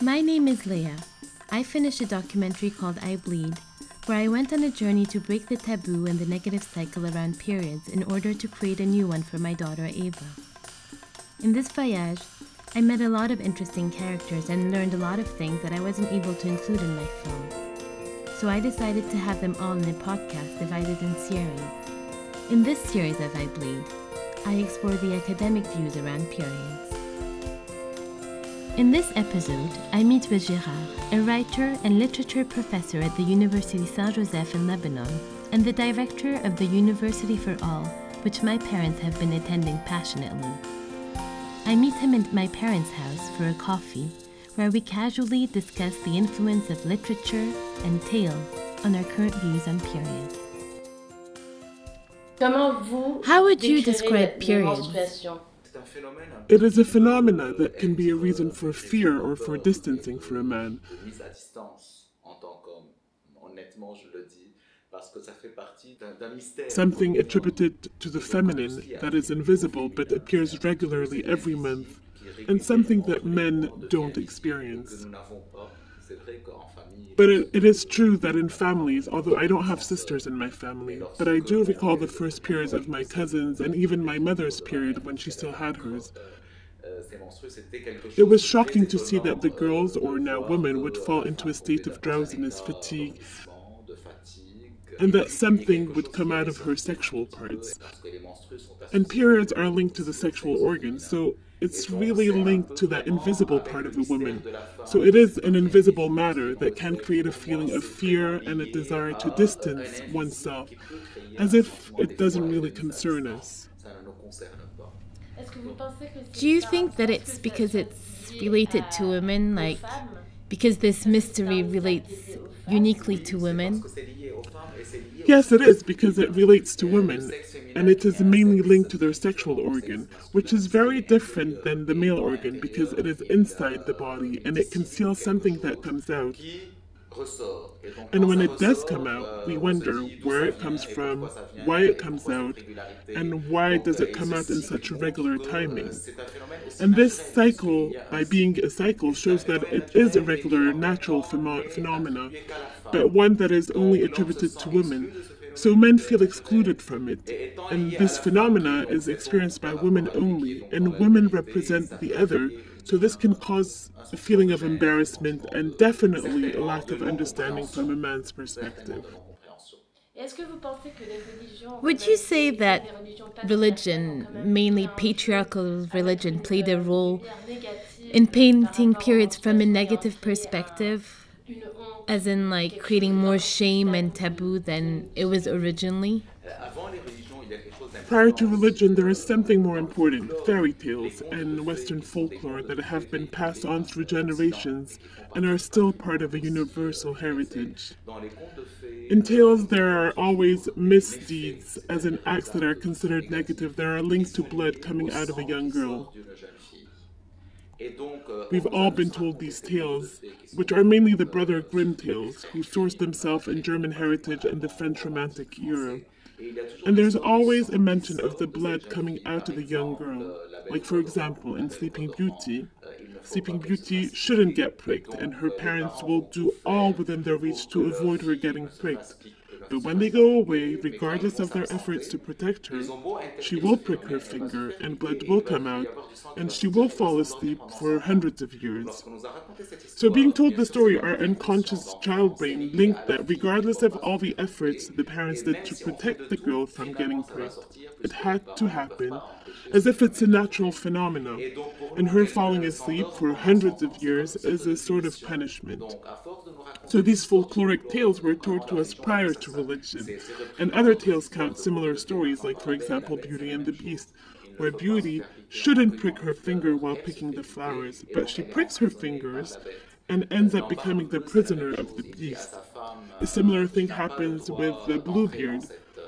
My name is Leah. I finished a documentary called I Bleed, where I went on a journey to break the taboo and the negative cycle around periods in order to create a new one for my daughter Ava. In this voyage, I met a lot of interesting characters and learned a lot of things that I wasn't able to include in my film. So I decided to have them all in a podcast divided in series. In this series of I Bleed, I explore the academic views around periods. In this episode, I meet with Gérard, a writer and literature professor at the University Saint Joseph in Lebanon, and the director of the University for All, which my parents have been attending passionately. I meet him at my parents' house for a coffee, where we casually discuss the influence of literature and tale on our current views on period. How would you describe periods? It is a phenomena that can be a reason for fear or for distancing for a man. Something attributed to the feminine that is invisible but appears regularly every month, and something that men don't experience. But it, it is true that in families, although I don't have sisters in my family, but I do recall the first periods of my cousins and even my mother's period when she still had hers. It was shocking to see that the girls, or now women, would fall into a state of drowsiness, fatigue, and that something would come out of her sexual parts. And periods are linked to the sexual organs, so it's really linked to that invisible part of a woman. So it is an invisible matter that can create a feeling of fear and a desire to distance oneself, as if it doesn't really concern us. Do you think that it's because it's related to women, like because this mystery relates uniquely to women? Yes, it is, because it relates to women, and it is mainly linked to their sexual organ, which is very different than the male organ because it is inside the body and it conceals something that comes out. And when it does come out, we wonder where it comes from, why it comes out, and why does it come out in such regular timing. And this cycle, by being a cycle, shows that it is a regular, natural phenom- phenomena, but one that is only attributed to women. So men feel excluded from it, and this phenomena is experienced by women only, and women represent the other, so this can cause a feeling of embarrassment and definitely a lack of understanding from a man's perspective. Would you say that religion, mainly patriarchal religion, played a role in painting periods from a negative perspective? As in, like, creating more shame and taboo than it was originally? Prior to religion, there is something more important fairy tales and Western folklore that have been passed on through generations and are still part of a universal heritage. In tales, there are always misdeeds, as in acts that are considered negative. There are links to blood coming out of a young girl. We've all been told these tales, which are mainly the Brother Grimm tales, who sourced themselves in German heritage and the French Romantic era. And there's always a mention of the blood coming out of the young girl. Like, for example, in Sleeping Beauty, Sleeping Beauty shouldn't get pricked, and her parents will do all within their reach to avoid her getting pricked. But when they go away, regardless of their efforts to protect her, she will prick her finger and blood will come out, and she will fall asleep for hundreds of years. So, being told the story, our unconscious child brain linked that regardless of all the efforts the parents did to protect the girl from getting pricked, it had to happen, as if it's a natural phenomenon, and her falling asleep for hundreds of years is a sort of punishment. So these folkloric tales were told to us prior to religion, and other tales count similar stories, like, for example, Beauty and the Beast, where Beauty shouldn't prick her finger while picking the flowers, but she pricks her fingers and ends up becoming the prisoner of the beast. A similar thing happens with the Bluebeard,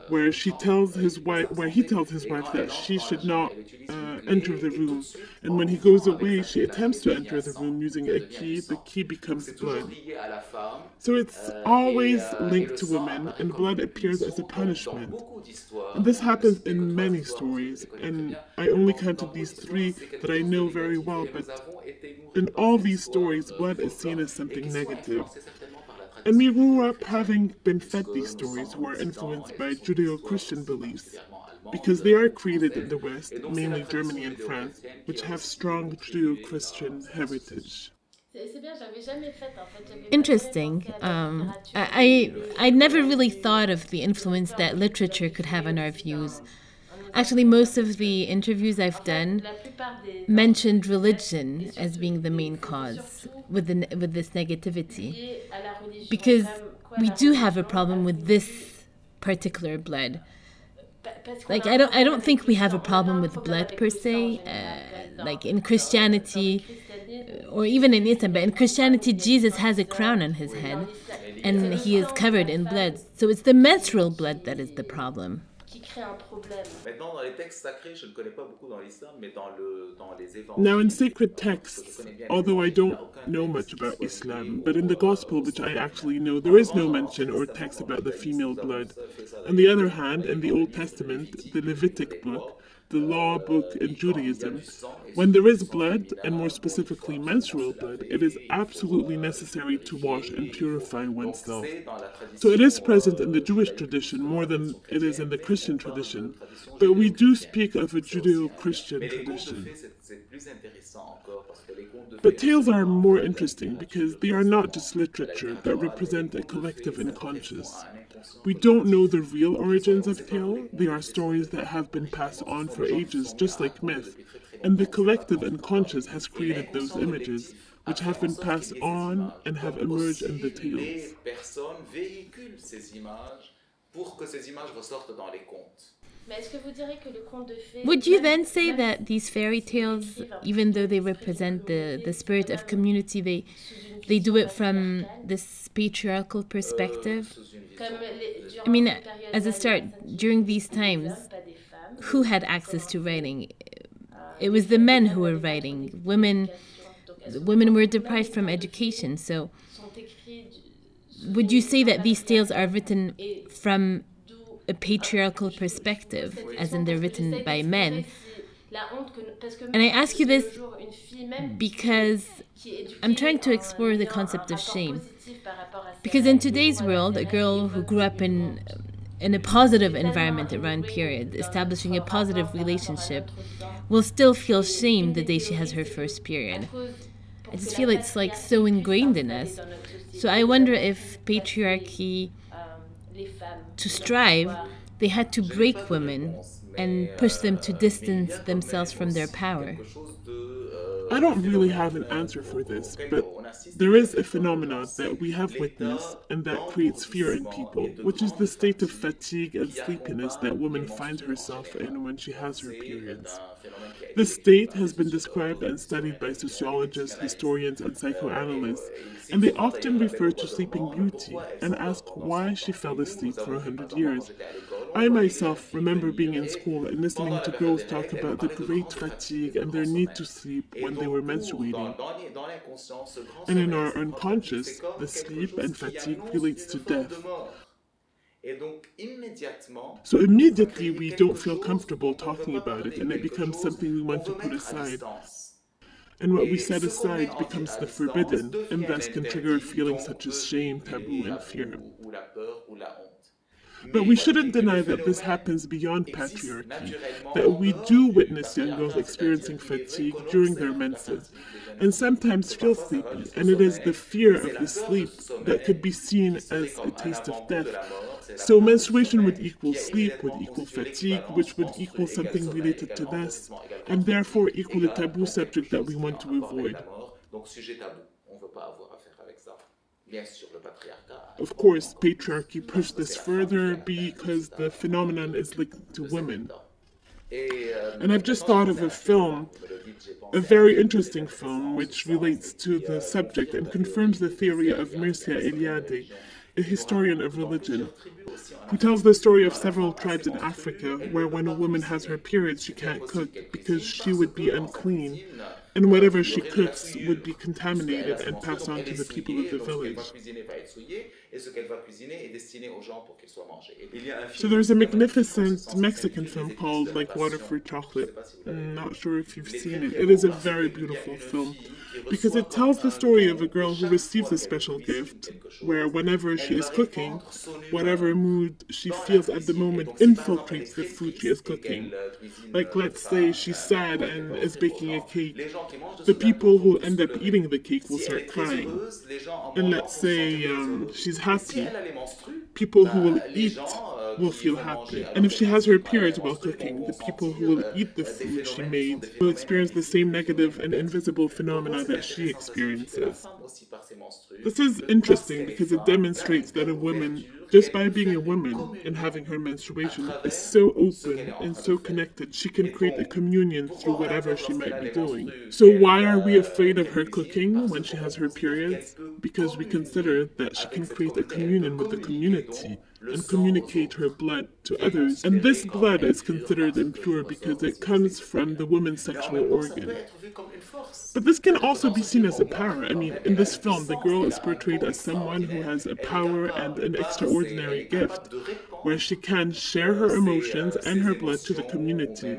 where she tells his wife, where he tells his wife that she should not uh, enter the room, and when he goes away, she attempts to enter the room using a key. The key becomes blood. So it's always linked to women, and blood appears as a punishment. And this happens in many stories, and I only counted these three that I know very well, but in all these stories, blood is seen as something negative. And we grew up having been fed these stories who are influenced by Judeo Christian beliefs, because they are created in the West, mainly Germany and France, which have strong Judeo Christian heritage. Interesting. Um, I, I I never really thought of the influence that literature could have on our views. Actually, most of the interviews I've done mentioned religion as being the main cause with the, with this negativity, because we do have a problem with this particular blood. Like I don't I don't think we have a problem with blood per se. Uh, like in Christianity, or even in Islam, but in Christianity, Jesus has a crown on his head, and he is covered in blood. So it's the menstrual blood that is the problem crée un problème. Maintenant, dans les textes sacrés, je ne connais pas beaucoup dans l'islam, mais dans, le, dans les évangiles. Now, in sacred texts, although I don't know much about Islam, but in the Gospel, euh, which I actually know, there is no mention or text about the female blood. On the other hand, in the Old Testament, the Levitic book, the law book in Judaism, when there is blood, and more specifically menstrual blood, it is absolutely necessary to wash and purify oneself. So it is present in the Jewish tradition more than it is in the Christian tradition, but we do speak of a Judeo Christian tradition. But tales are more interesting because they are not just literature that represent a collective unconscious. We don't know the real origins of tale. They are stories that have been passed on for ages, just like myth. And the collective unconscious has created those images, which have been passed on and have emerged in the tales. Would you then say that these fairy tales, even though they represent the, the spirit of community, they, they do it from this patriarchal perspective? I mean, as a start, during these times, who had access to writing? It was the men who were writing. Women, women were deprived from education. So, would you say that these tales are written from a patriarchal perspective, as in they're written by men? And I ask you this because I'm trying to explore the concept of shame. Because in today's world, a girl who grew up in in a positive environment around period, establishing a positive relationship, will still feel shame the day she has her first period. I just feel it's like so ingrained in us. So I wonder if patriarchy, to strive, they had to break women and push them to distance themselves from their power. I don't really have an answer for this, but there is a phenomenon that we have witnessed and that creates fear in people, which is the state of fatigue and sleepiness that woman finds herself in when she has her periods. This state has been described and studied by sociologists, historians, and psychoanalysts, and they often refer to Sleeping Beauty and ask why she fell asleep for a hundred years. I myself remember being in school and listening to girls talk about the great fatigue and their need to sleep when they were menstruating. And in our unconscious, the sleep and fatigue relates to death. So immediately we don't feel comfortable talking about it and it becomes something we want to put aside. And what we set aside becomes the forbidden and thus can trigger feelings such as shame, taboo, and fear. But we shouldn't deny that this happens beyond patriarchy, that we do witness young girls experiencing fatigue during their menses, and sometimes feel sleepy, and it is the fear of the sleep that could be seen as a taste of death. So menstruation would equal sleep, would equal fatigue, which would equal something related to this, and therefore equal a taboo subject that we want to avoid. Of course, patriarchy pushed this further because the phenomenon is linked to women. And I've just thought of a film, a very interesting film, which relates to the subject and confirms the theory of Mircea Eliade. A historian of religion, who tells the story of several tribes in Africa where when a woman has her period, she can't cook because she would be unclean and whatever she cooks would be contaminated and passed on to the people of the village. So there's a magnificent Mexican film called Like Water for Chocolate. I'm not sure if you've seen it. It is a very beautiful film because it tells the story of a girl who receives a special gift where whenever she is cooking, whatever mood she feels at the moment infiltrates the food she is cooking. Like let's say she's sad and is baking a cake. The people who end up eating the cake will start crying. And let's say um, she's happy, people who will eat will feel happy. And if she has her period while cooking, the people who will eat the food she made will experience the same negative and invisible phenomena that she experiences. This is interesting because it demonstrates that a woman just by being a woman and having her menstruation is so open and so connected, she can create a communion through whatever she might be doing. So, why are we afraid of her cooking when she has her periods? Because we consider that she can create a communion with the community and communicate her blood to others. And this blood is considered impure because it comes from the woman's sexual organ. But this can also be seen as a power. I mean, in this film, the girl is portrayed as someone who has a power and an extraordinary gift, where she can share her emotions and her blood to the community.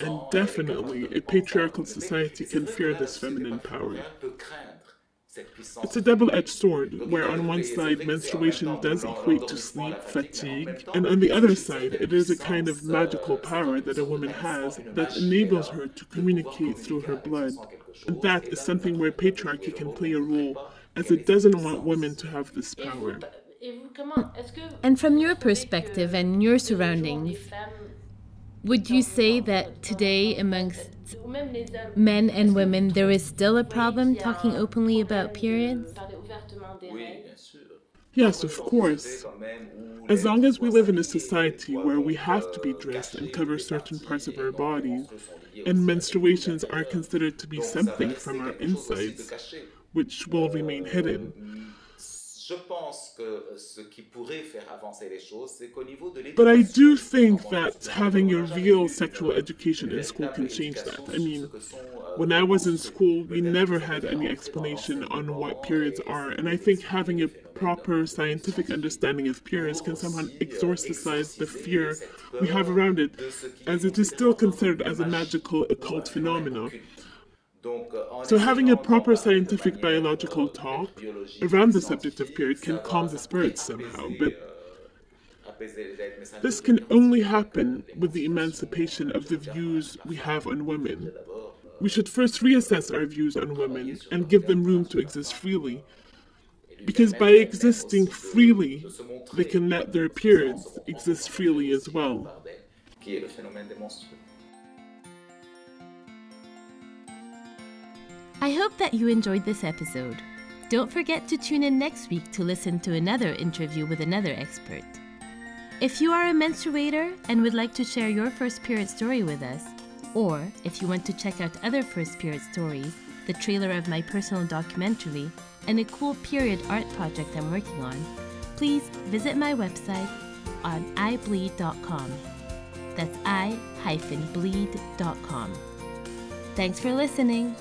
And definitely, a patriarchal society can fear this feminine power. It's a double edged sword, where on one side menstruation does equate to sleep, fatigue, and on the other side it is a kind of magical power that a woman has that enables her to communicate through her blood. And that is something where patriarchy can play a role, as it doesn't want women to have this power. And from your perspective and your surroundings, would you say that today, amongst men and women, there is still a problem talking openly about periods? Yes, of course. As long as we live in a society where we have to be dressed and cover certain parts of our bodies, and menstruations are considered to be something from our insides, which will remain hidden, but I do think that having a real sexual education in school can change that. I mean, when I was in school, we never had any explanation on what periods are, and I think having a proper scientific understanding of periods can somehow exorcise the fear we have around it, as it is still considered as a magical occult phenomenon. Euh, so having a proper scientific biological talk around the subject of period can calm the spirits somehow, but euh, this can only happen with the emancipation of the views we have on women. We should first reassess our views on women and give them room to exist freely. Because by existing freely, they can let their periods exist freely as well. I hope that you enjoyed this episode. Don't forget to tune in next week to listen to another interview with another expert. If you are a menstruator and would like to share your first period story with us, or if you want to check out other first period stories, the trailer of my personal documentary, and a cool period art project I'm working on, please visit my website on ibleed.com. That's i-bleed.com. Thanks for listening.